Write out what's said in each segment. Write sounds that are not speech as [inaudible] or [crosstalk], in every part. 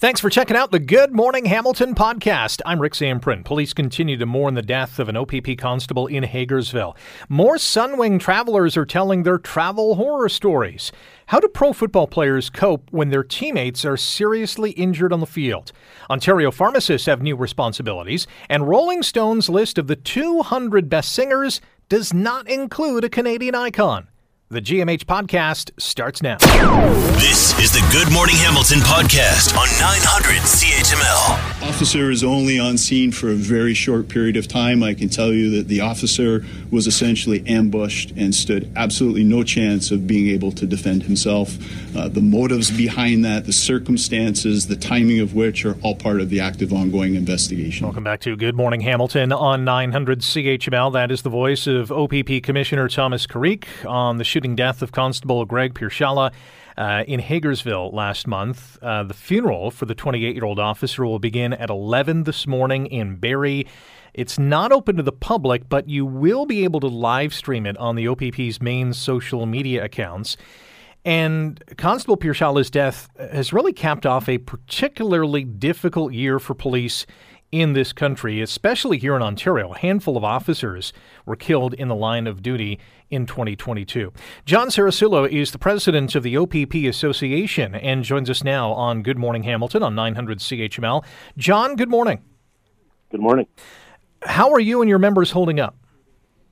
Thanks for checking out the Good Morning Hamilton podcast. I'm Rick Zamprogna. Police continue to mourn the death of an OPP constable in Hagersville. More Sunwing travelers are telling their travel horror stories. How do pro football players cope when their teammates are seriously injured on the field? Ontario pharmacists have new responsibilities, and Rolling Stone's list of the 200 best singers does not include a Canadian icon. The GMH podcast starts now. This is the Good Morning Hamilton podcast on 900 CHML. Officer is only on scene for a very short period of time. I can tell you that the officer was essentially ambushed and stood absolutely no chance of being able to defend himself. Uh, the motives behind that, the circumstances, the timing of which are all part of the active ongoing investigation. Welcome back to Good Morning Hamilton on 900 CHML. That is the voice of OPP Commissioner Thomas Carrique on the shooting death of Constable Greg Pierzchala. Uh, in Hagersville last month. Uh, the funeral for the 28 year old officer will begin at 11 this morning in Barrie. It's not open to the public, but you will be able to live stream it on the OPP's main social media accounts. And Constable Pierzchala's death has really capped off a particularly difficult year for police in this country, especially here in Ontario. A handful of officers were killed in the line of duty in 2022. John Cerasuolo is the president of the OPP Association and joins us now on Good Morning Hamilton on 900 CHML. John, good morning. Good morning. How are you and your members holding up?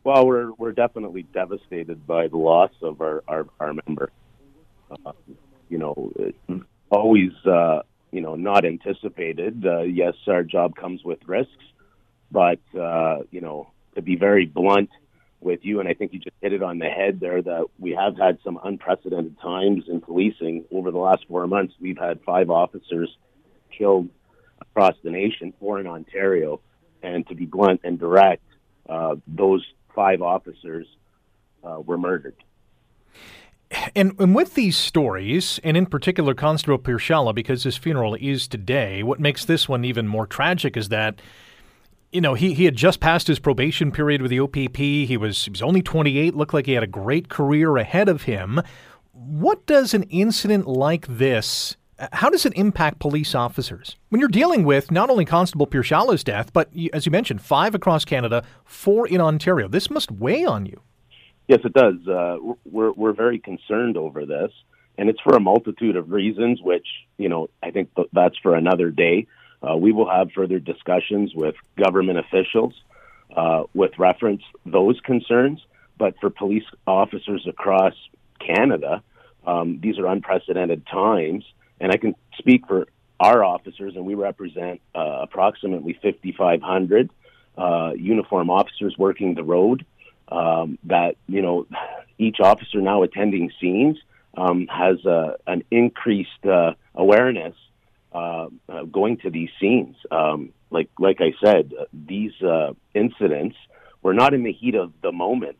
Well, we're we're definitely devastated by the loss of our our, our member. Uh, you know, always uh, you know not anticipated. Uh, yes, our job comes with risks, but uh, you know to be very blunt with you, and I think you just hit it on the head there. That we have had some unprecedented times in policing over the last four months. We've had five officers killed across the nation, four in Ontario, and to be blunt and direct, uh, those five officers uh, were murdered. And, and with these stories, and in particular Constable Pierzchala, because his funeral is today, what makes this one even more tragic is that, you know, he, he had just passed his probation period with the OPP. He was he was only 28, looked like he had a great career ahead of him. What does an incident like this how does it impact police officers when you're dealing with not only Constable Pierzchala's death, but as you mentioned, five across Canada, four in Ontario? This must weigh on you. Yes, it does. Uh, we're we're very concerned over this, and it's for a multitude of reasons. Which you know, I think th- that's for another day. Uh, we will have further discussions with government officials uh, with reference those concerns. But for police officers across Canada, um, these are unprecedented times, and I can speak for our officers, and we represent uh, approximately 5,500 uh, uniform officers working the road um, that you know each officer now attending scenes um, has uh, an increased uh, awareness uh, uh, going to these scenes. Um, like like I said, uh, these uh, incidents were not in the heat of the moment,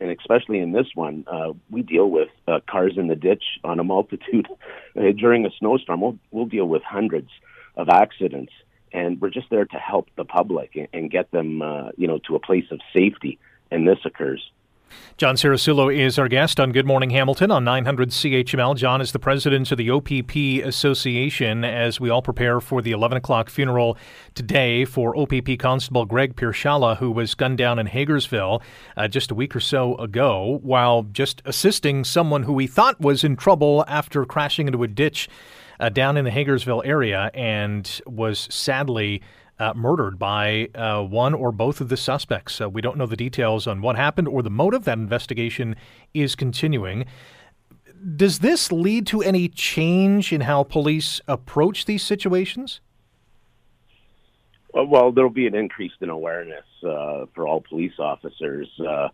and especially in this one, we deal with cars in the ditch on a multitude [laughs] during a snowstorm. We'll, we'll deal with hundreds of accidents and we're just there to help the public and, and get them, uh, you know, to a place of safety. And this occurs. John Cerasuolo is our guest on Good Morning Hamilton on 900 CHML. John is the president of the OPP Association as we all prepare for the 11 o'clock funeral today for OPP Constable Greg Pierzchala, who was gunned down in Hagersville uh, just a week or so ago while just assisting someone who he thought was in trouble after crashing into a ditch uh, down in the Hagersville area and was sadly uh, murdered by uh, one or both of the suspects. Uh, we don't know the details on what happened or the motive. That investigation is continuing. Does this lead to any change in how police approach these situations? Well, well there'll be an increase in awareness uh, for all police officers. Uh,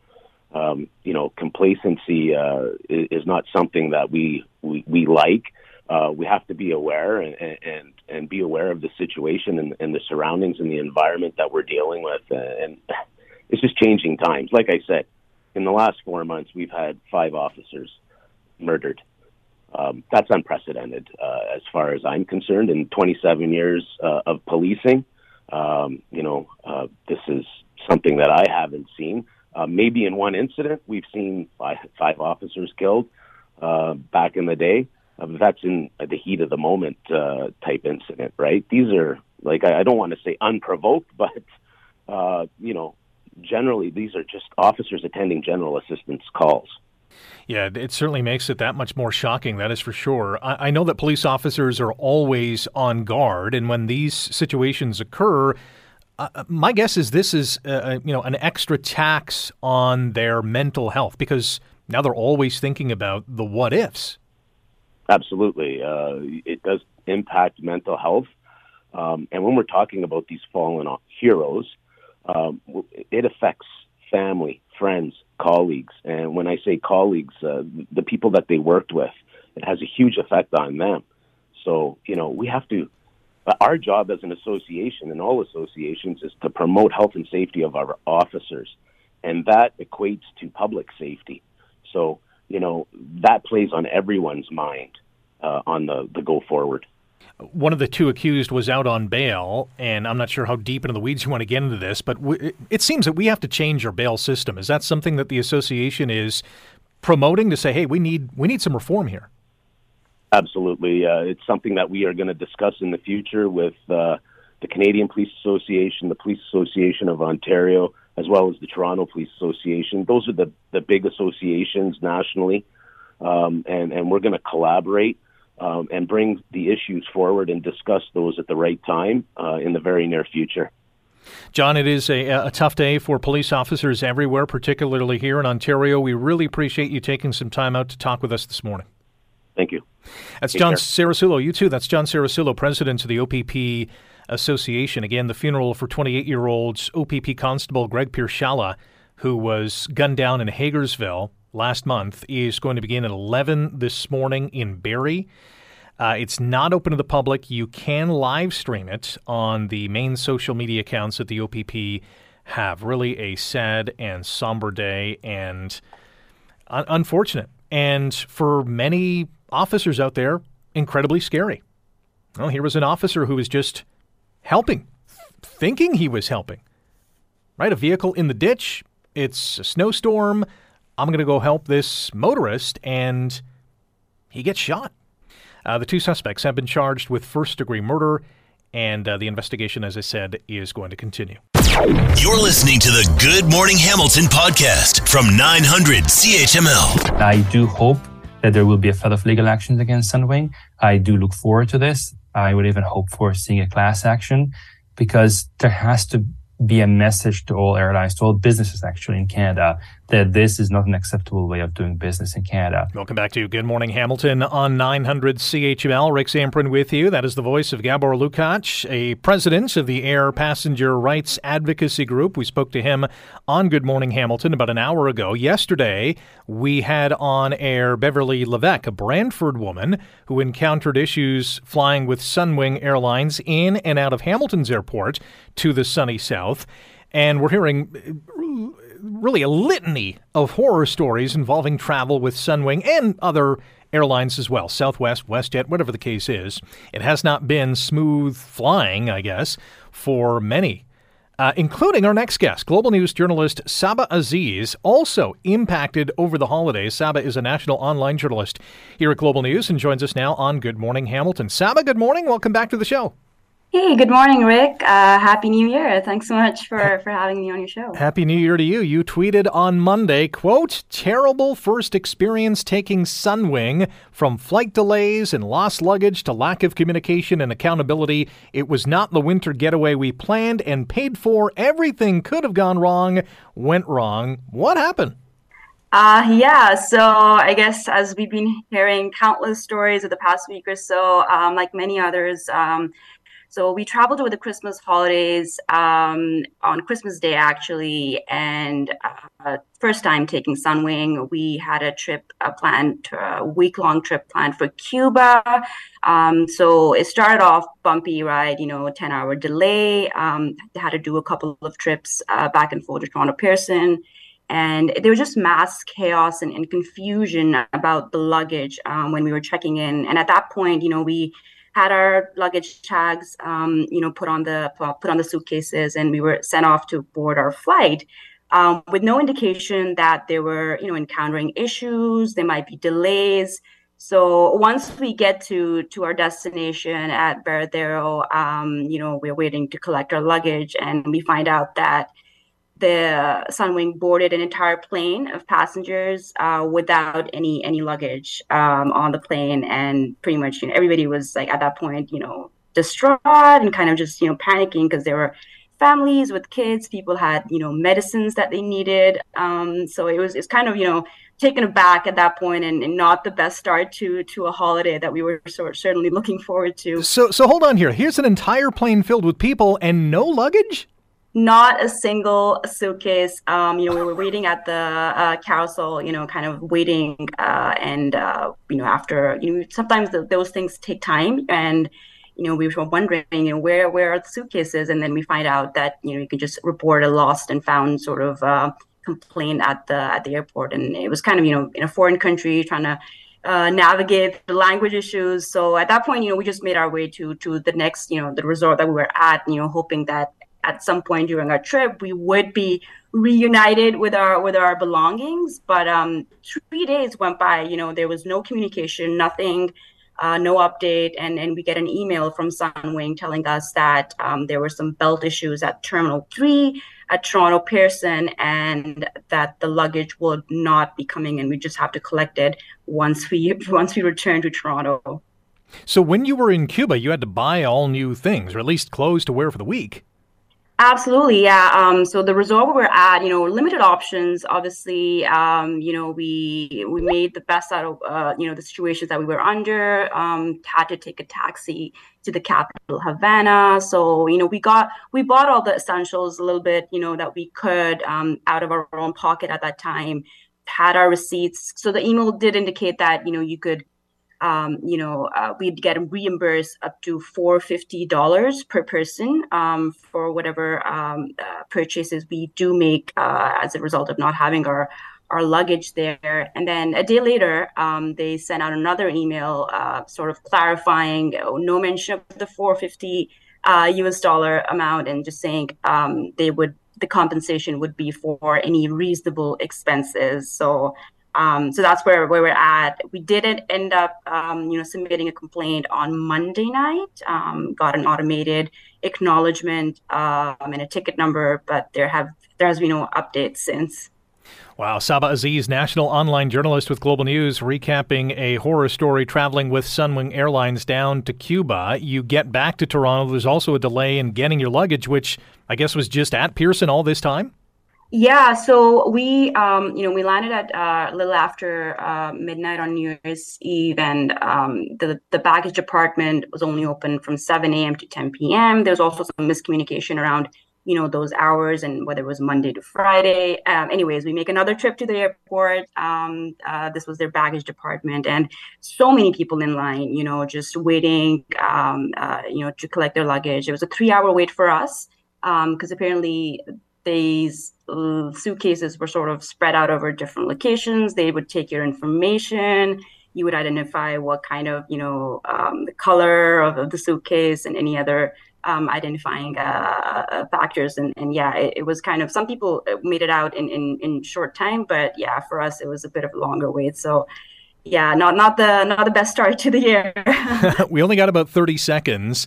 um, you know, complacency is, is not something that we, we, we like uh, we have to be aware and, and and be aware of the situation and, and the surroundings and the environment that we're dealing with. And it's just changing times. Like I said, in the last four months, we've had five officers murdered. Um, that's unprecedented uh, as far as I'm concerned. In 27 years uh, of policing, um, you know, uh, this is something that I haven't seen. Uh, maybe in one incident, we've seen five, five officers killed uh, back in the day. Uh, that's in the heat of the moment uh, type incident, right? These are like I, I don't want to say unprovoked, [laughs] but uh, you know, generally these are just officers attending general assistance calls. Yeah, it certainly makes it that much more shocking. That is for sure. I, I know that police officers are always on guard, and when these situations occur, uh, uh my guess is this is uh, uh, you know an extra tax on their mental health because now they're always thinking about the what ifs. Absolutely, uh, it does impact mental health, um, and when we're talking about these fallen heroes, um, it affects family, friends, colleagues. And when I say colleagues, uh, the people that they worked with, it has a huge effect on them. So, you know, we have to, our job as an association and all associations is to promote health and safety of our officers. And that equates to public safety. So, you know, that plays on everyone's mind uh, on the, the go forward one of the two accused was out on bail, and I'm not sure how deep into the weeds you want to get into this, but w- it seems that we have to change our bail system. Is that something that the association is promoting to say, hey, we need we need some reform here? Absolutely, uh, it's something that we are going to discuss in the future with uh, the Canadian Police Association, the Police Association of Ontario, as well as the Toronto Police Association. Those are the the big associations nationally, um, and and we're going to collaborate um, and bring the issues forward and discuss those at the right time uh, in the very near future. John, it is a, a, tough day for police officers everywhere, particularly here in Ontario. We really appreciate you taking some time out to talk with us this morning. Thank you. That's Take John Cerasuolo. You too. That's John Cerasuolo, president of the OPP Association. Again, the funeral for 28 year old OPP Constable Greg Pierzchala, who was gunned down in Hagersville last month is going to begin at 11 this morning in Barrie. Uh, it's not open to the public. You can live stream it on the main social media accounts that the OPP have. Really a sad and somber day and un- unfortunate. And for many officers out there, incredibly scary. Well, here was an officer who was just helping, thinking he was helping. Right? A vehicle in the ditch. It's a snowstorm. I'm going to go help this motorist, and he gets shot. Uh, the two suspects have been charged with first degree murder, and uh, the investigation, as I said, is going to continue. You're listening to the Good Morning Hamilton podcast from 900 CHML. I do hope that there will be a flood of legal actions against Sunwing. I do look forward to this. I would even hope for seeing a class action because there has to be a message to all airlines, to all businesses actually in Canada, that this is not an acceptable way of doing business in Canada. Welcome back to Good Morning Hamilton on 900 CHML. Rick Zamprogna with you. That is the voice of Gabor Lukacs, a president of the Air Passenger Rights Advocacy Group. We spoke to him on Good Morning Hamilton about an hour ago. Yesterday, we had on air Beverly Levesque, a Brantford woman who encountered issues flying with Sunwing Airlines in and out of Hamilton's airport to the sunny south. And we're hearing really a litany of horror stories involving travel with Sunwing and other airlines as well Southwest, WestJet, whatever the case is. It has not been smooth flying, I guess, for many. Uh, including our next guest, global news journalist Saba Aziz, also impacted over the holidays. Saba is a national online journalist here at Global News and joins us now on Good Morning Hamilton. Saba, good morning. Welcome back to the show. Hey, good morning, Rick. Uh, Happy New Year. Thanks so much for, for having me on your show. Happy New Year to you. You tweeted on Monday, quote, terrible first experience taking Sunwing from flight delays and lost luggage to lack of communication and accountability. It was not the winter getaway we planned and paid for. Everything could have gone wrong, went wrong. What happened? Uh, yeah, so I guess as we've been hearing countless stories of the past week or so, um, like many others, um, so we traveled over the Christmas holidays um, on Christmas Day, actually, and uh, first time taking Sunwing. We had a trip a planned, a week long trip planned for Cuba. Um, so it started off bumpy, right? You know, 10 hour delay. Um, had to do a couple of trips uh, back and forth to Toronto Pearson and there was just mass chaos and, and confusion about the luggage um, when we were checking in. And at that point, you know, we had our luggage tags, um, you know, put on the put on the suitcases, and we were sent off to board our flight. Um, with no indication that they were, you know, encountering issues. There might be delays. So once we get to to our destination at Varadero, um, you know, we're waiting to collect our luggage, and we find out that the Sunwing boarded an entire plane of passengers uh, without any any luggage um, on the plane, and pretty much you know everybody was like at that point, you know, distraught and kind of just you know panicking because there were families with kids. People had you know medicines that they needed, um, so it was it's kind of you know taken aback at that point and, and, not the best start to to a holiday that we were sort certainly looking forward to. So so hold on here. Here's an entire plane filled with people and no luggage. Not a single suitcase. Um, you know, we were waiting at the uh, carousel. You know, kind of waiting, uh, and uh, you know, after you know, sometimes the, those things take time, and you know, we were wondering, you know, where where are the suitcases, and then we find out that you know you can just report a lost and found sort of uh, complaint at the at the airport, and it was kind of you know in a foreign country trying to uh, navigate the language issues. So at that point, you know, we just made our way to to the next, you know, the resort that we were at, you know, hoping that at some point during our trip we would be reunited with our with our belongings. But um, three days went by, you know, there was no communication, nothing. Uh, no update, and, and we get an email from Sunwing telling us that um, there were some belt issues at Terminal 3 at Toronto Pearson and that the luggage will not be coming and We just have to collect it once we [laughs] once we return to Toronto. So when you were in Cuba, you had to buy all new things, or at least clothes to wear for the week. Absolutely, yeah. Um, so the resort we're at, you know, limited options. Obviously, um, you know, we we made the best out of uh, you know the situations that we were under. Um, had to take a taxi to the capital, Havana. So you know, we got we bought all the essentials a little bit, you know, that we could um, out of our own pocket at that time. Had our receipts. So the email did indicate that you know you could um, you know, uh, we'd get reimbursed up to four fifty dollars per person um, for whatever um, uh, purchases we do make uh, as a result of not having our our luggage there. And then a day later, um, they sent out another email, uh, sort of clarifying uh, no mention of the four fifty U.S. Uh, dollar amount, and just saying um, they would the compensation would be for any reasonable expenses. So um, so that's where, where we're at. We didn't end up, um, you know, submitting a complaint on Monday night. Um, got an automated acknowledgement um, and a ticket number, but there have there has been no updates since. Wow, Saba Aziz, national online journalist with Global News, recapping a horror story traveling with Sunwing Airlines down to Cuba. You get back to Toronto. There's also a delay in getting your luggage, which I guess was just at Pearson all this time. Yeah, so we, um, you know, we landed at uh, a little after uh, midnight on New Year's Eve, and um, the the baggage department was only open from 7 a.m. to 10 p.m. There was also some miscommunication around, you know, those hours and whether it was Monday to Friday. Um, anyways, we make another trip to the airport. Um, uh, this was their baggage department, and so many people in line, you know, just waiting, um, uh, you know, to collect their luggage. It was a three-hour wait for us because um, apparently these uh, suitcases were sort of spread out over different locations. They would take your information. You would identify what kind of, you know, um, the color of, of, the suitcase and any other um, identifying uh, uh, factors. And, and yeah, it, it, was kind of some people uh, made it out in, in, in short time, but yeah, for us it was a bit of a longer wait. So yeah, not not the not the best start to the year. [laughs] we only got about thirty seconds.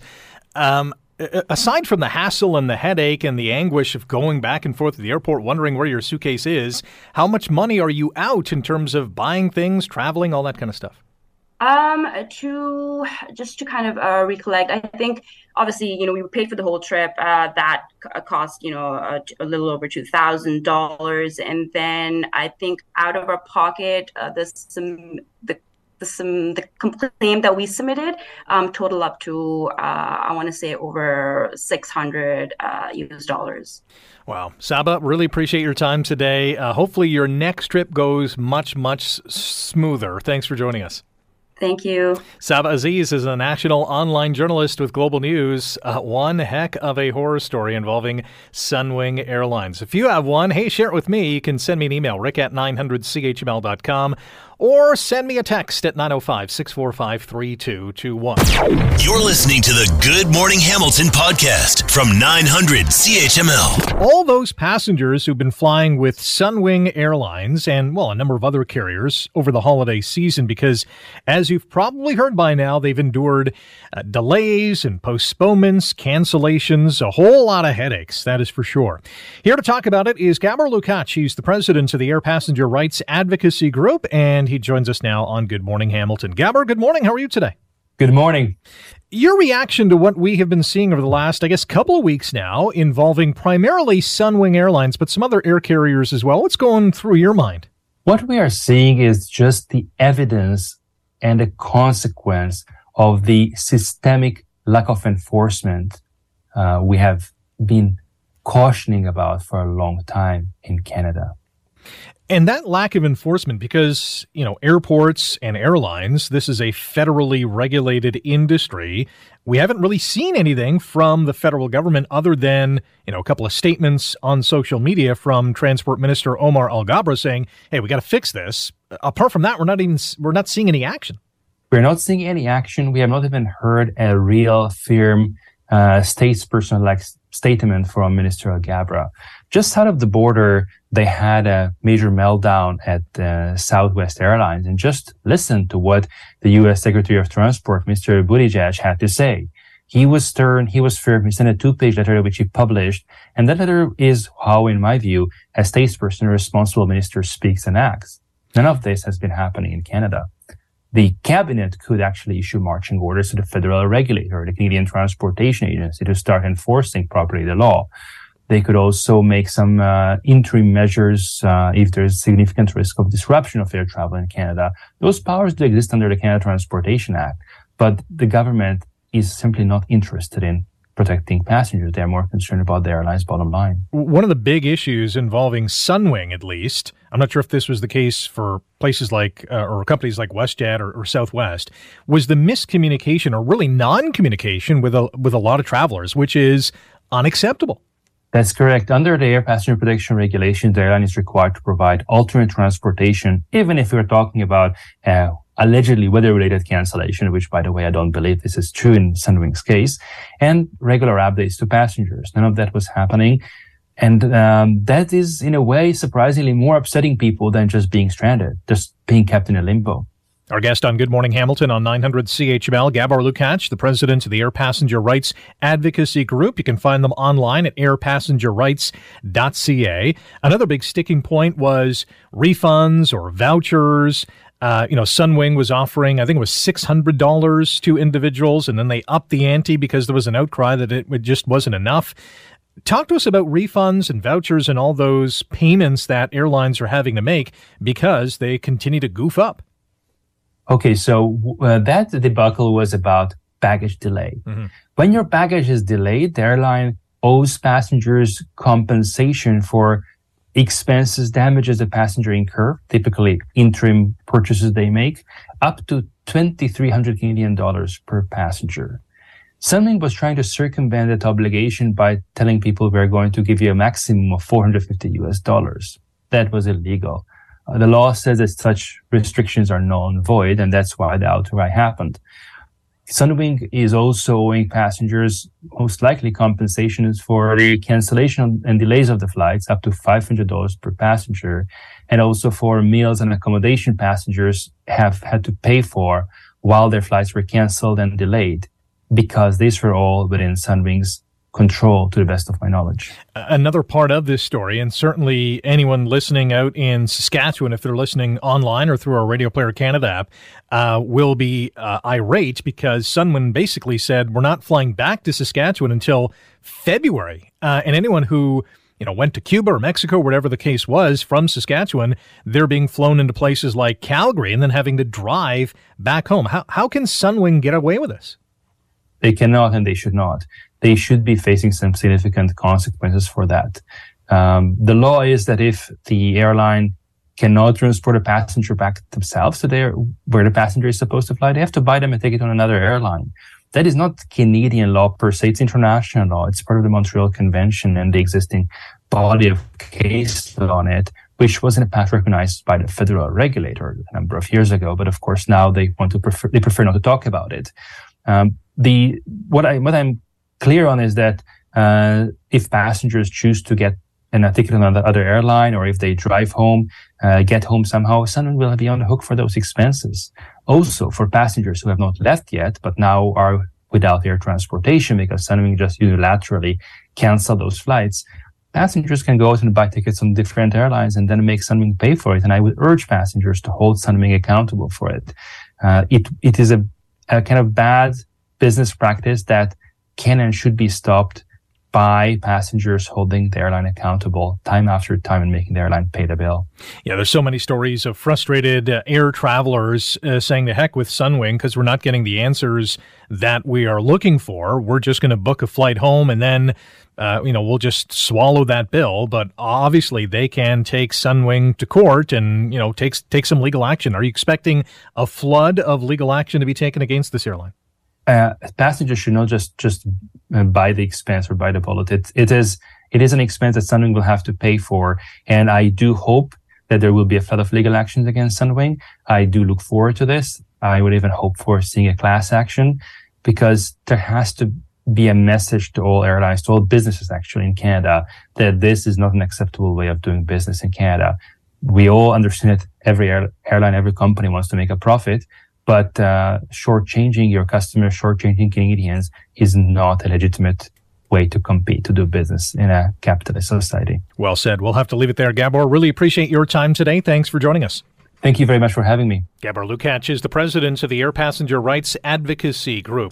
Um, aside from the hassle and the headache and the anguish of going back and forth to the airport wondering where your suitcase is, how much money are you out in terms of buying things, traveling, all that kind of stuff? Um, to just to kind of uh, recollect, I think obviously you know we paid for the whole trip. Uh, that cost you know a, a little over two thousand dollars, and then I think out of our pocket, uh, the some the the, some, the complaint that we submitted um, total up to uh, I want to say over 600 uh, US dollars. Wow, Saba, really appreciate your time today. Uh, hopefully, your next trip goes much much smoother. Thanks for joining us. Thank you. Saba Aziz is a national online journalist with Global News. Uh, one heck of a horror story involving Sunwing Airlines. If you have one, hey, share it with me. You can send me an email, rick at 900chml.com or send me a text at 905 645 3221. You're listening to the Good Morning Hamilton podcast from 900 CHML. All those passengers who've been flying with Sunwing Airlines and, well, a number of other carriers over the holiday season because, as you've probably heard by now, they've endured uh, delays and postponements, cancellations, a whole lot of headaches, that is for sure. Here to talk about it is Gabor Lukacs. He's the president of the Air Passenger Rights Advocacy Group, and he joins us now on Good Morning Hamilton. Gabor, good morning. How are you today? Good morning. Your reaction to what we have been seeing over the last, I guess, couple of weeks now, involving primarily Sunwing Airlines, but some other air carriers as well. What's going through your mind? What we are seeing is just the evidence and the consequence of the systemic lack of enforcement uh, we have been cautioning about for a long time in Canada. And that lack of enforcement, because, you know, airports and airlines, this is a federally regulated industry. We haven't really seen anything from the federal government other than, you know, a couple of statements on social media from Transport Minister Omar Alghabra saying, hey, we got to fix this. Apart from that, we're not even, we're not seeing any action. We're not seeing any action. We have not even heard a real firm uh, statesperson like statement from Minister Alghabra. Just out of the border, they had a major meltdown at uh, Southwest Airlines and just listen to what the U.S. Secretary of Transport, Mr. Buttigieg, had to say. He was stern, he was firm, he sent a two-page letter which he published, and that letter is how, in my view, a statesperson, a responsible minister speaks and acts. None of this has been happening in Canada the cabinet could actually issue marching orders to the federal regulator, the Canadian Transportation Agency, to start enforcing properly the law. They could also make some uh, interim measures uh, if there's significant risk of disruption of air travel in Canada. Those powers do exist under the Canada Transportation Act, but the government is simply not interested in protecting passengers. They're more concerned about the airline's bottom line. One of the big issues involving Sunwing, at least, I'm not sure if this was the case for places like, uh, or companies like WestJet or, or, Southwest, was the miscommunication or really non-communication with a, with a lot of travelers, which is unacceptable. That's correct. Under the air passenger protection regulation, the airline is required to provide alternate transportation, even if we're talking about uh, allegedly weather-related cancellation, which, by the way, I don't believe this is true in Sunwing's case, and regular updates to passengers. None of that was happening. And um, that is, in a way, surprisingly more upsetting people than just being stranded, just being kept in a limbo. Our guest on Good Morning Hamilton on 900 CHML, Gabor Lukacs, the president of the Air Passenger Rights Advocacy Group. You can find them online at airpassengerrights.ca. Another big sticking point was refunds or vouchers. Uh, you know, Sunwing was offering, I think it was $600 to individuals, and then they upped the ante because there was an outcry that it just wasn't enough. Talk to us about refunds and vouchers and all those payments that airlines are having to make because they continue to goof up. Okay, so uh, that debacle was about baggage delay. Mm-hmm. When your baggage is delayed, the airline owes passengers compensation for expenses, damages the passenger incur, typically interim purchases they make, up to 2,300 Canadian dollars per passenger. Sunwing was trying to circumvent that obligation by telling people we're going to give you a maximum of 450 US dollars. That was illegal. Uh, the law says that such restrictions are null and void, and that's why the outcry happened. Sunwing is also owing passengers most likely compensations for the cancellation and delays of the flights up to $500 per passenger. And also for meals and accommodation passengers have had to pay for while their flights were canceled and delayed because these were all within Sunwing's control to the best of my knowledge. Another part of this story, and certainly anyone listening out in Saskatchewan, if they're listening online or through our Radio Player Canada app, uh, will be uh, irate because Sunwing basically said, we're not flying back to Saskatchewan until February. Uh, and anyone who you know, went to Cuba or Mexico, whatever the case was, from Saskatchewan, they're being flown into places like Calgary and then having to drive back home. How, how can Sunwing get away with this? They cannot and they should not they should be facing some significant consequences for that. Um, the law is that if the airline cannot transport a passenger back themselves to there where the passenger is supposed to fly, they have to buy them a ticket on another airline. That is not Canadian law per se; it's international law. It's part of the Montreal Convention and the existing body of case law on it. which was in the past recognized by the federal regulator a number of years ago. But of course, now they want to prefer, they prefer not to talk about it. Um, the, what I, what I'm clear on is that, uh, if passengers choose to get an ticket on another airline, or if they drive home, uh, get home somehow, Sunwing will be on the hook for those expenses. Also, for passengers who have not left yet, but now are without air transportation because Sunwing just unilaterally canceled those flights, passengers can go out and buy tickets on different airlines and then make Sunwing pay for it. And I would urge passengers to hold Sunwing accountable for it. Uh, it, it is a, a kind of bad business practice that can and should be stopped by passengers holding the airline accountable time after time and making the airline pay the bill. Yeah, there's so many stories of frustrated uh, air travelers uh, saying the heck with Sunwing because we're not getting the answers that we are looking for. We're just going to book a flight home and then uh, you know, we'll just swallow that bill. But obviously, they can take Sunwing to court and you know take take some legal action. Are you expecting a flood of legal action to be taken against this airline? Uh, passengers should not just just uh, buy the expense or buy the bullet. It it is it is an expense that Sunwing will have to pay for, and I do hope that there will be a flood of legal actions against Sunwing. I do look forward to this. I would even hope for seeing a class action because there has to be a message to all airlines, to all businesses actually in Canada, that this is not an acceptable way of doing business in Canada. We all understand that every air, airline, every company wants to make a profit, but uh, shortchanging your customers, shortchanging Canadians is not a legitimate way to compete, to do business in a capitalist society. Well said. We'll have to leave it there, Gabor. Really appreciate your time today. Thanks for joining us. Thank you very much for having me. Gabor Lukacs is the president of the Air Passenger Rights Advocacy Group.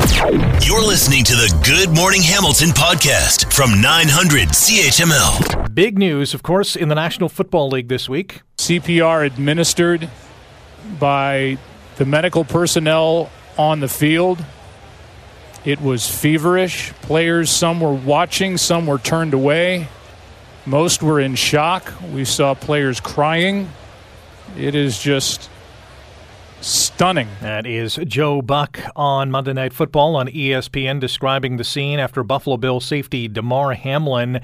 You're listening to the Good Morning Hamilton podcast from 900 CHML. Big news, of course, in the National Football League this week. CPR administered by the medical personnel on the field. It was feverish. Players, some were watching, some were turned away. Most were in shock. We saw players crying. It is just stunning. That is Joe Buck on Monday Night Football on ESPN describing the scene after Buffalo Bill safety Damar Hamlin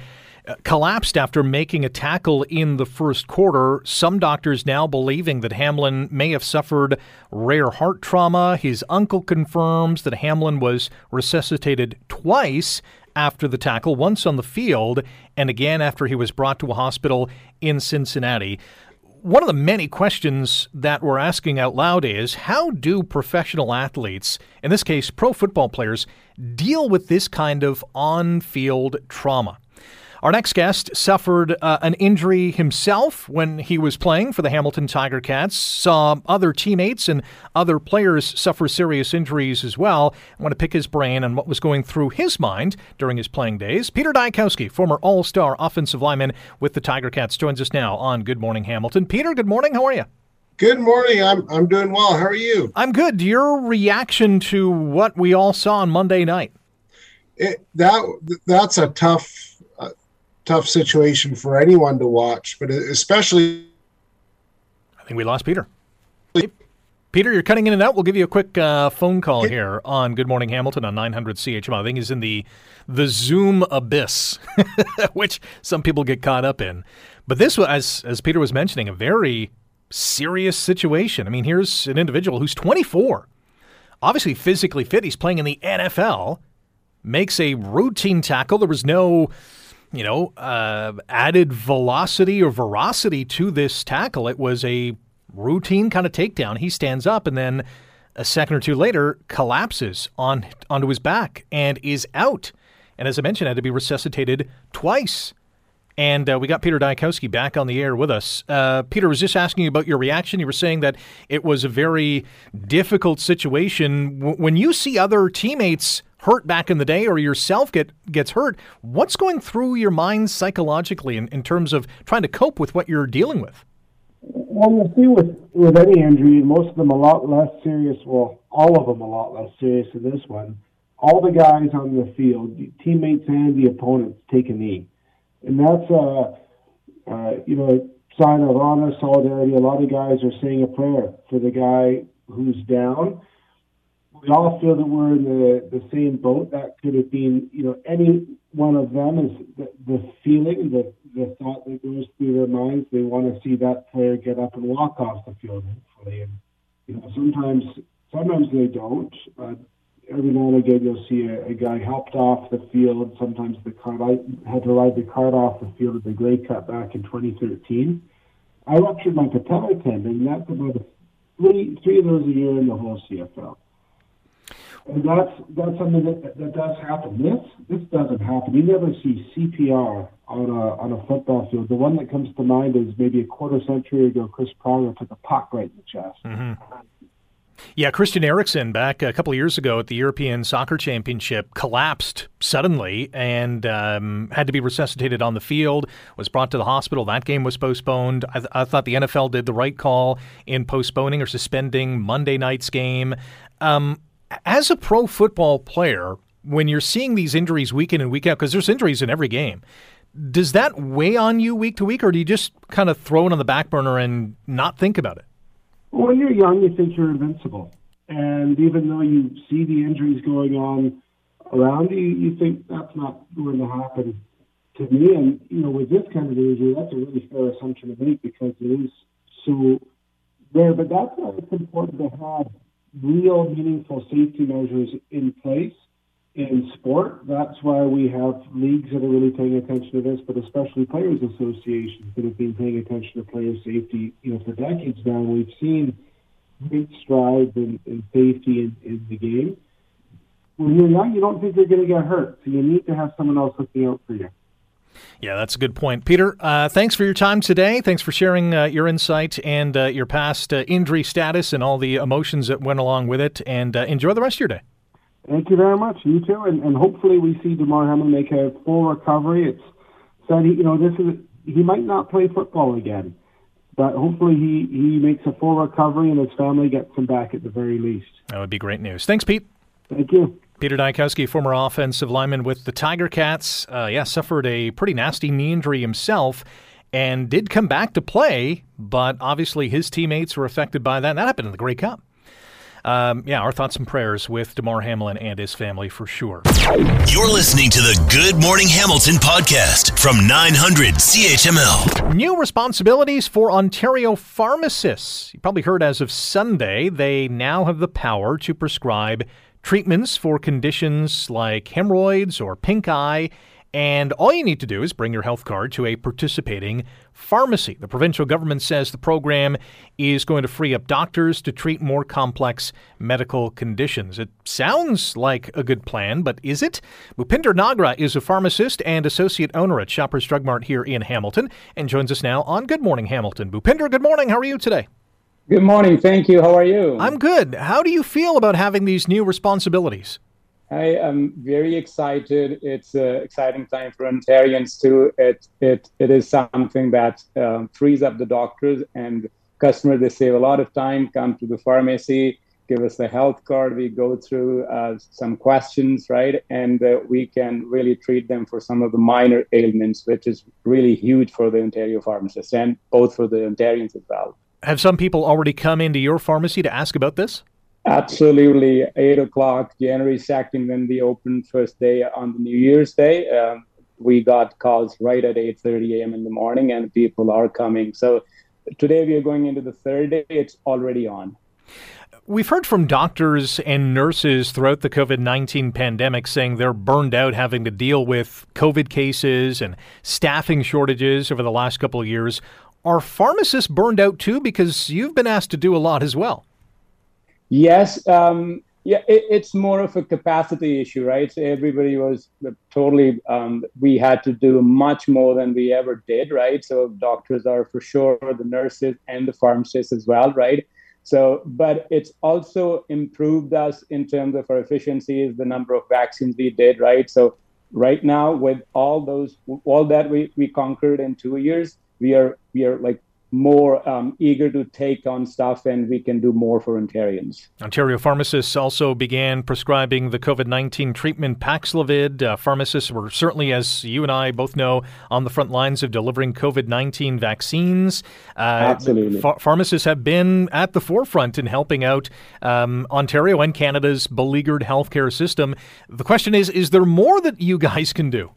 Uh, collapsed after making a tackle in the first quarter. Some doctors now believing that Hamlin may have suffered rare heart trauma. His uncle confirms that Hamlin was resuscitated twice after the tackle, once on the field and again after he was brought to a hospital in Cincinnati. One of the many questions that we're asking out loud is how do professional athletes, in this case pro football players, deal with this kind of on field trauma? Our next guest suffered uh, an injury himself when he was playing for the Hamilton Tiger Cats, saw other teammates and other players suffer serious injuries as well. I want to pick his brain on what was going through his mind during his playing days. Peter Dyakowski, former All Star offensive lineman with the Tiger Cats, joins us now on Good Morning Hamilton. Peter, good morning. How are you? Good morning. I'm I'm doing well. How are you? I'm good. Your reaction to what we all saw on Monday night? It, that that's a tough tough situation for anyone to watch, but especially. I think we lost Peter. Peter, you're cutting in and out. We'll give you a quick uh, phone call here on Good Morning Hamilton on 900 CHML. I think he's in the the Zoom abyss, [laughs] which some people get caught up in. But this was, as as Peter was mentioning, a very serious situation. I mean, here's an individual who's 24, obviously physically fit. He's playing in the NFL, makes a routine tackle. There was no you know, uh, added velocity or veracity to this tackle. It was a routine kind of takedown. He stands up and then a second or two later collapses on onto his back and is out. And as I mentioned, had to be resuscitated twice. And uh, we got Peter Dyakowski back on the air with us. Uh, Peter was just asking you about your reaction. You were saying that it was a very difficult situation. W- when you see other teammates hurt back in the day or yourself get gets hurt, what's going through your mind psychologically in, in terms of trying to cope with what you're dealing with? Well, you see with with any injury, most of them a lot less serious. Well, all of them a lot less serious than this one. All the guys on the field, teammates and the opponents, take a knee, and that's a, you know sign of honor, solidarity. A lot of guys are saying a prayer for the guy who's down we all feel that we're in the, the same boat. That could have been, you know, any one of them is the, the feeling, the, the thought that goes through their minds. They want to see that player get up and walk off the field, hopefully. And you know, sometimes sometimes they don't. But every now and again, you'll see a, a guy helped off the field. Sometimes the cart I had to ride the cart off the field at the Grey Cup back in 2013. I ruptured my patella tendon. That's about three three of those a year in the whole CFL. And that's that's something that, that does happen. This this doesn't happen. You never see CPR on a on a football field. The one that comes to mind is maybe a quarter century ago. Chris Pronger took a puck right in the chest. Mm-hmm. Yeah, Christian Eriksen back a couple of years ago at the European Soccer Championship collapsed suddenly and um, had to be resuscitated on the field. Was brought to the hospital. That game was postponed. I, th- I thought the NFL did the right call in postponing or suspending Monday night's game. Um, as a pro football player, when you're seeing these injuries week in and week out, because there's injuries in every game, does that weigh on you week to week, or do you just kind of throw it on the back burner and not think about it? When you're young, you think you're invincible. And even though you see the injuries going on around you, you think that's not going to happen to me. And, you know, with this kind of injury, that's a really fair assumption to make because it is so rare. But that's why it's important to have real meaningful safety measures in place in sport. That's why we have leagues that are really paying attention to this, but especially players' associations that have been paying attention to player safety, you know, for decades now. We've seen great strides in, in safety in, in the game. When you're young, you don't think you're going to get hurt, so you need to have someone else looking out for you. Yeah, that's a good point. Peter, uh, thanks for your time today. Thanks for sharing uh, your insight and uh, your past uh, injury status and all the emotions that went along with it. And uh, enjoy the rest of your day. Thank you very much. You too. And, and hopefully we see Damar Hamlin make a full recovery. It's said, he, you know, this is he might not play football again, but hopefully he, he makes a full recovery and his family gets him back at the very least. That would be great news. Thanks, Pete. Thank you. Peter Dyakowski, former offensive lineman with the Tiger Cats, uh, yeah, suffered a pretty nasty knee injury himself and did come back to play, but obviously his teammates were affected by that. And That happened in the Grey Cup. Um, yeah, our thoughts and prayers with Damar Hamlin and his family for sure. You're listening to the Good Morning Hamilton podcast from 900 CHML. New responsibilities for Ontario pharmacists. You probably heard as of Sunday, they now have the power to prescribe treatments for conditions like hemorrhoids or pink eye. And all you need to do is bring your health card to a participating pharmacy. The provincial government says the program is going to free up doctors to treat more complex medical conditions. It sounds like a good plan, but is it? Bhupinder Nagra is a pharmacist and associate owner at Shoppers Drug Mart here in Hamilton and joins us now on Good Morning Hamilton. Bhupinder, good morning. How are you today? Good morning. Thank you. How are you? I'm good. How do you feel about having these new responsibilities? I am very excited. It's an exciting time for Ontarians too. It it it is something that um, frees up the doctors and customers. They save a lot of time. Come to the pharmacy, give us the health card. We go through uh, some questions, right, and uh, we can really treat them for some of the minor ailments, which is really huge for the Ontario pharmacists and both for the Ontarians as well. Have some people already come into your pharmacy to ask about this? Absolutely. Eight o'clock, January 2nd, when we opened first day on the New Year's Day, um, we got calls right at 8.30 a.m. in the morning and people are coming. So today we are going into the third day. It's already on. We've heard from doctors and nurses throughout the COVID 19 pandemic saying they're burned out having to deal with COVID cases and staffing shortages over the last couple of years. Are pharmacists burned out too? Because you've been asked to do a lot as well. Yes. Um, yeah, it, it's more of a capacity issue, right? So everybody was totally, um, we had to do much more than we ever did, right? So doctors are for sure, the nurses and the pharmacists as well, right? So, but it's also improved us in terms of our efficiencies, the number of vaccines we did, right? So, right now, with all those, all that we, we conquered in two years, we are we are like more um, eager to take on stuff and we can do more for Ontarians. Ontario pharmacists also began prescribing the COVID 19 treatment Paxlovid. Uh, pharmacists were certainly, as you and I both know, on the front lines of delivering COVID 19 vaccines. Uh, Absolutely. Ph- pharmacists have been at the forefront in helping out um, Ontario and Canada's beleaguered healthcare system. The question is is there more that you guys can do?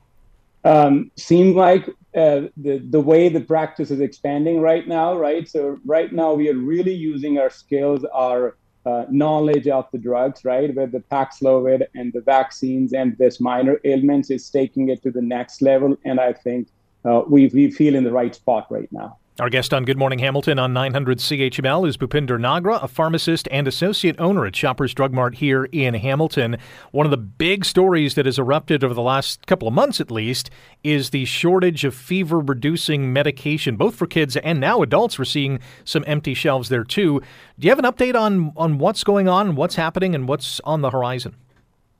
Um, seemed like uh, the the way the practice is expanding right now, right? So right now we are really using our skills, our uh, knowledge of the drugs, right? With the Paxlovid and the vaccines and this minor ailments is taking it to the next level, and I think uh, we we feel in the right spot right now. Our guest on Good Morning Hamilton on 900 CHML is Bhupinder Nagra, a pharmacist and associate owner at Shoppers Drug Mart here in Hamilton. One of the big stories that has erupted over the last couple of months, at least, is the shortage of fever reducing medication, both for kids and now adults. We're seeing some empty shelves there too. Do you have an update on, on what's going on, what's happening, and what's on the horizon?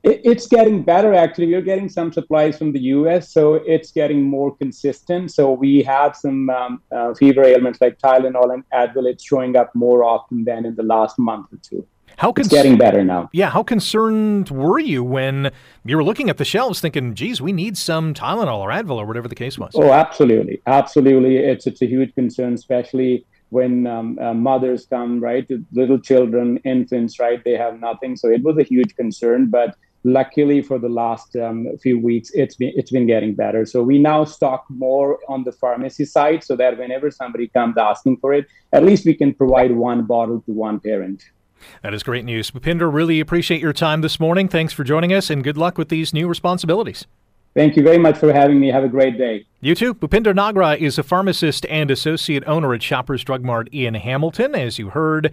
It's getting better actually we're getting some supplies from the us so it's getting more consistent so we have some um, uh, fever ailments like tylenol and advil it's showing up more often than in the last month or two how con- it's getting better now. Yeah, how concerned were you when you were looking at the shelves, thinking, "Geez, we need some Tylenol or Advil or whatever the case was"? Oh, absolutely, absolutely. It's it's a huge concern, especially when um, uh, mothers come, right, little children, infants, right, they have nothing. So it was a huge concern, but luckily for the last um, few weeks it's been it's been getting better so we now stock more on the pharmacy side so that whenever somebody comes asking for it at least we can provide one bottle to one parent that is great news Bhupinder really appreciate your time this morning thanks for joining us and good luck with these new responsibilities Thank you very much for having me. Have a great day. You too. Bhupinder Nagra is a pharmacist and associate owner at Shoppers Drug Mart in Hamilton. As you heard,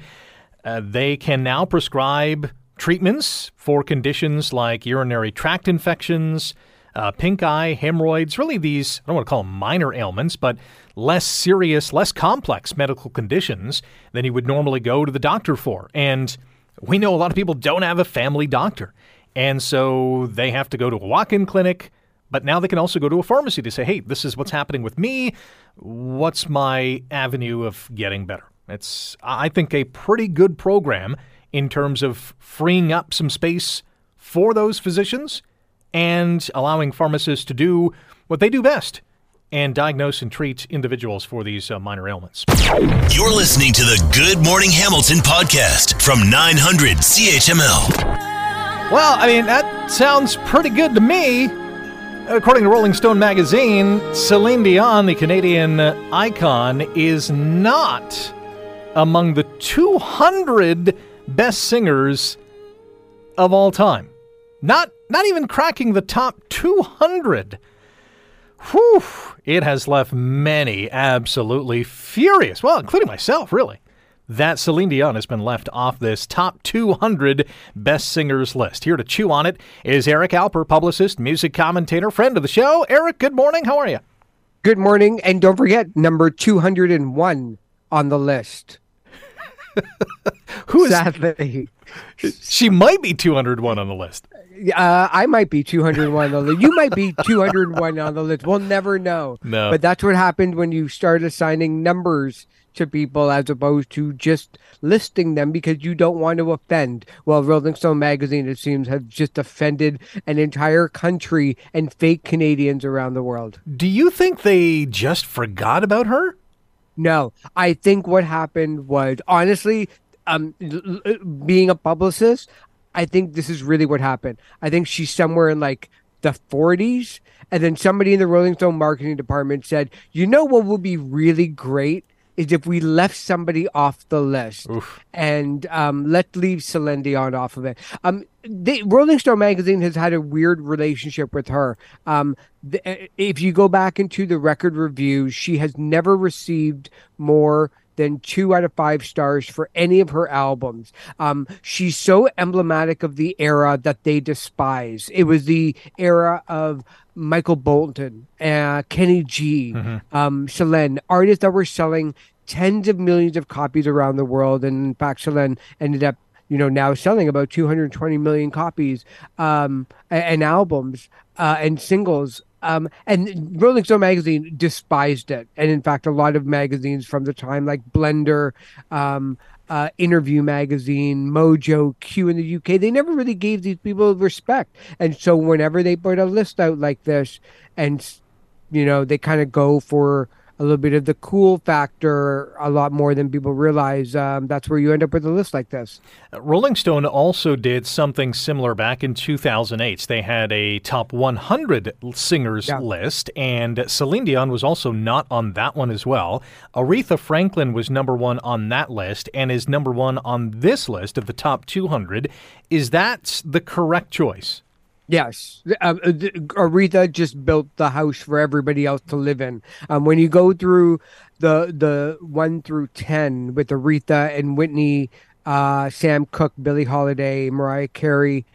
uh, they can now prescribe treatments for conditions like urinary tract infections, uh, pink eye, hemorrhoids, really these, I don't want to call them minor ailments, but less serious, less complex medical conditions than you would normally go to the doctor for. And we know a lot of people don't have a family doctor. And so they have to go to a walk in clinic, but now they can also go to a pharmacy to say, hey, this is what's happening with me. What's my avenue of getting better? It's, I think, a pretty good program in terms of freeing up some space for those physicians and allowing pharmacists to do what they do best and diagnose and treat individuals for these uh, minor ailments. You're listening to the Good Morning Hamilton podcast from 900 CHML. Well, I mean, that sounds pretty good to me. According to Rolling Stone magazine, Celine Dion, the Canadian icon, is not among the 200 best singers of all time. Not not even cracking the top 200. Whew, it has left many absolutely furious. Well, including myself, really. That Celine Dion has been left off this top 200 best singers list. Here to chew on it is Eric Alper, publicist, music commentator, friend of the show. Eric, good morning. How are you? Good morning. And don't forget number 201 on the list. Who is sadly? She might be 201 on the list. Uh, I might be 201 on the list. You might be 201 on the list. We'll never know. No. But that's what happened when you start assigning numbers to people as opposed to just listing them because you don't want to offend. Well, Rolling Stone magazine, it seems, has just offended an entire country and fake Canadians around the world. Do you think they just forgot about her? No, I think what happened was honestly, um, being a publicist, I think this is really what happened. I think she's somewhere in like the 40s, and then somebody in the Rolling Stone marketing department said, "You know what would be really great is if we left somebody off the list Oof. and um, let's leave Celine Dion off of it. Um, the Rolling Stone magazine has had a weird relationship with her. Um, the, uh, if you go back into the record reviews, she has never received more than two out of five stars for any of her albums. Um, she's so emblematic of the era that they despise. It was the era of Michael Bolton, uh, Kenny G, mm-hmm. um, Celine, artists that were selling tens of millions of copies around the world. And in fact, Celine ended up, you know, now selling about 220 million copies um, and, albums uh, and singles. Um, and Rolling Stone magazine despised it. And in fact, a lot of magazines from the time, like Blender, um, uh, Interview Magazine, Mojo, Q in the UK, they never really gave these people respect. And so whenever they put a list out like this, and you know they kind of go for a little bit of the cool factor a lot more than people realize. Um, that's where you end up with a list like this. Rolling Stone also did something similar back in 2008. They had a top 100 singers yeah. list, and Celine Dion was also not on that one as well. Aretha Franklin was number one on that list and is number one on this list of the top 200. Is that the correct choice? Yes, um, uh, Aretha just built the house for everybody else to live in. Um, when you go through the the one through ten with Aretha and Whitney, uh, Sam Cooke, Billie Holiday, Mariah Carey,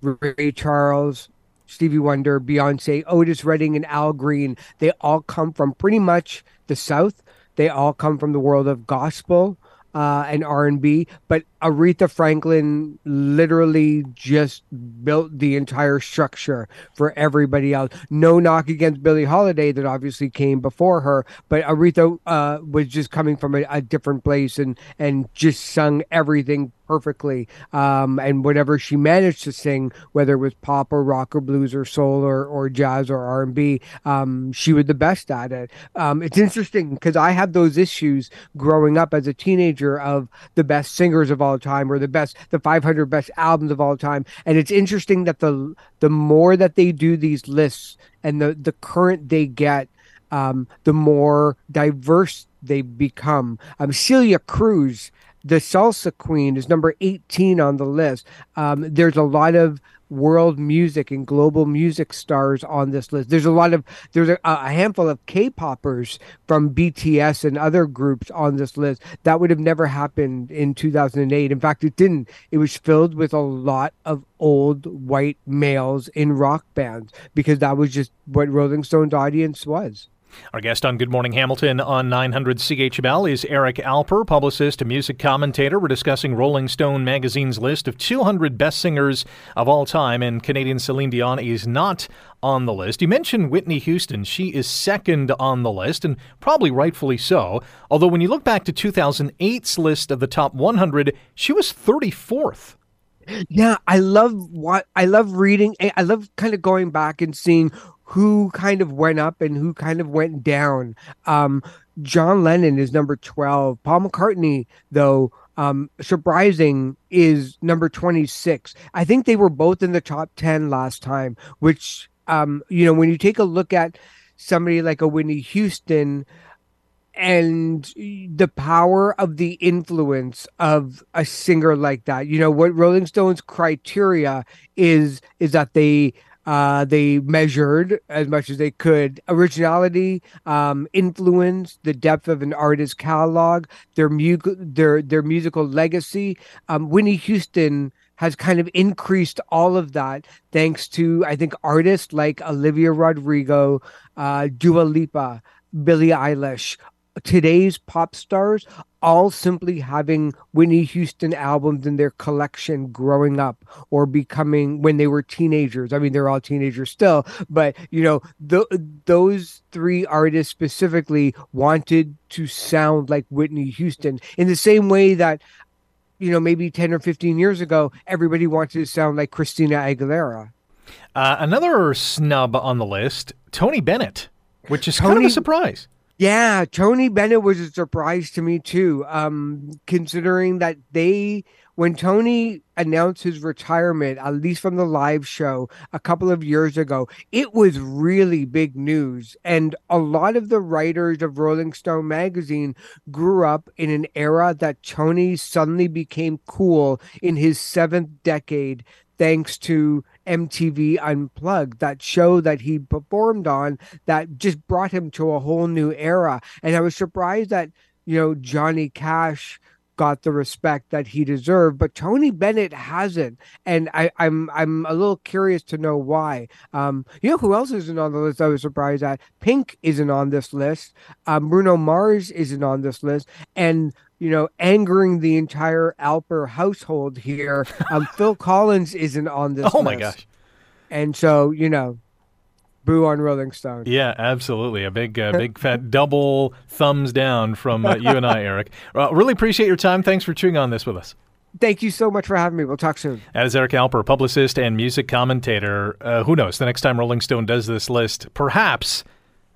Ray Charles, Stevie Wonder, Beyonce, Otis Redding, and Al Green, they all come from pretty much the South. They all come from the world of gospel uh, and R&B, but Aretha Franklin literally just built the entire structure for everybody else. No knock against Billie Holiday that obviously came before her, but Aretha uh, was just coming from a, a, different place and and just sung everything perfectly. Um, and whatever she managed to sing, whether it was pop or rock or blues or soul or, or jazz or R and B, um, she was the best at it. Um, it's interesting because I had those issues growing up as a teenager of the best singers of all time or the best, the 500 best albums of all time. And it's interesting that the the more that they do these lists and the the current they get, um, the more diverse they become. Um, Celia Cruz the salsa queen is number 18 on the list. Um, there's a lot of world music and global music stars on this list. There's a lot of there's a, a, handful of K-poppers from BTS and other groups on this list that would have never happened in 2008. In fact, it didn't. It was filled with a lot of old white males in rock bands because that was just what Rolling Stone's audience was. Our guest on Good Morning Hamilton on 900 CHML is Eric Alper, publicist and music commentator. We're discussing Rolling Stone magazine's list of 200 best singers of all time, and Canadian Celine Dion is not on the list. You mentioned Whitney Houston. She is second on the list, and probably rightfully so. Although, when you look back to 2008's list of the top 100, she was 34th. Yeah, I love what I love reading. I love kind of going back and seeing who kind of went up and who kind of went down. Um, John Lennon is number 12. Paul McCartney, though, um, surprising, is number 26. I think they were both in the top 10 last time, which, um, you know, when you take a look at somebody like a Whitney Houston, and the power of the influence of a singer like that you know what rolling stones criteria is is that they uh, they measured as much as they could originality, um, influence, the depth of an artist's catalog, their mu- their their musical legacy. Um, Whitney Houston has kind of increased all of that thanks to I think artists like Olivia Rodrigo, uh, Dua Lipa, Billie Eilish, today's pop stars all simply having Whitney Houston albums in their collection growing up or becoming when they were teenagers. I mean, they're all teenagers still, but you know, those three artists specifically wanted to sound like Whitney Houston in the same way that you know, maybe 10 or 15 years ago, everybody wanted to sound like Christina Aguilera. Uh, another snub on the list, Tony Bennett, which is Tony, kind of a surprise. Yeah, Tony Bennett was a surprise to me too. Um, considering that they, when Tony announced his retirement, at least from the live show a couple of years ago, it was really big news. And a lot of the writers of Rolling Stone magazine grew up in an era that Tony suddenly became cool in his seventh decade thanks to MTV Unplugged, that show that he performed on that just brought him to a whole new era. And I was surprised that, you know, Johnny Cash got the respect that he deserved, but Tony Bennett hasn't, and I, am I'm, I'm a little curious to know why. Um, you know who else isn't on the list? I was surprised at Pink isn't on this list. Um, Bruno Mars isn't on this list, and you know, angering the entire Alper household here. Um, Phil [laughs] Collins isn't on this. Oh my gosh! And so you know, boo on Rolling Stone. Yeah, absolutely. A big, uh, big fat [laughs] double thumbs down from uh, you and I, Eric. Well, really appreciate your time. Thanks for chewing on this with us. Thank you so much for having me. We'll talk soon. That is Eric Alper, publicist and music commentator. Uh, who knows? The next time Rolling Stone does this list, perhaps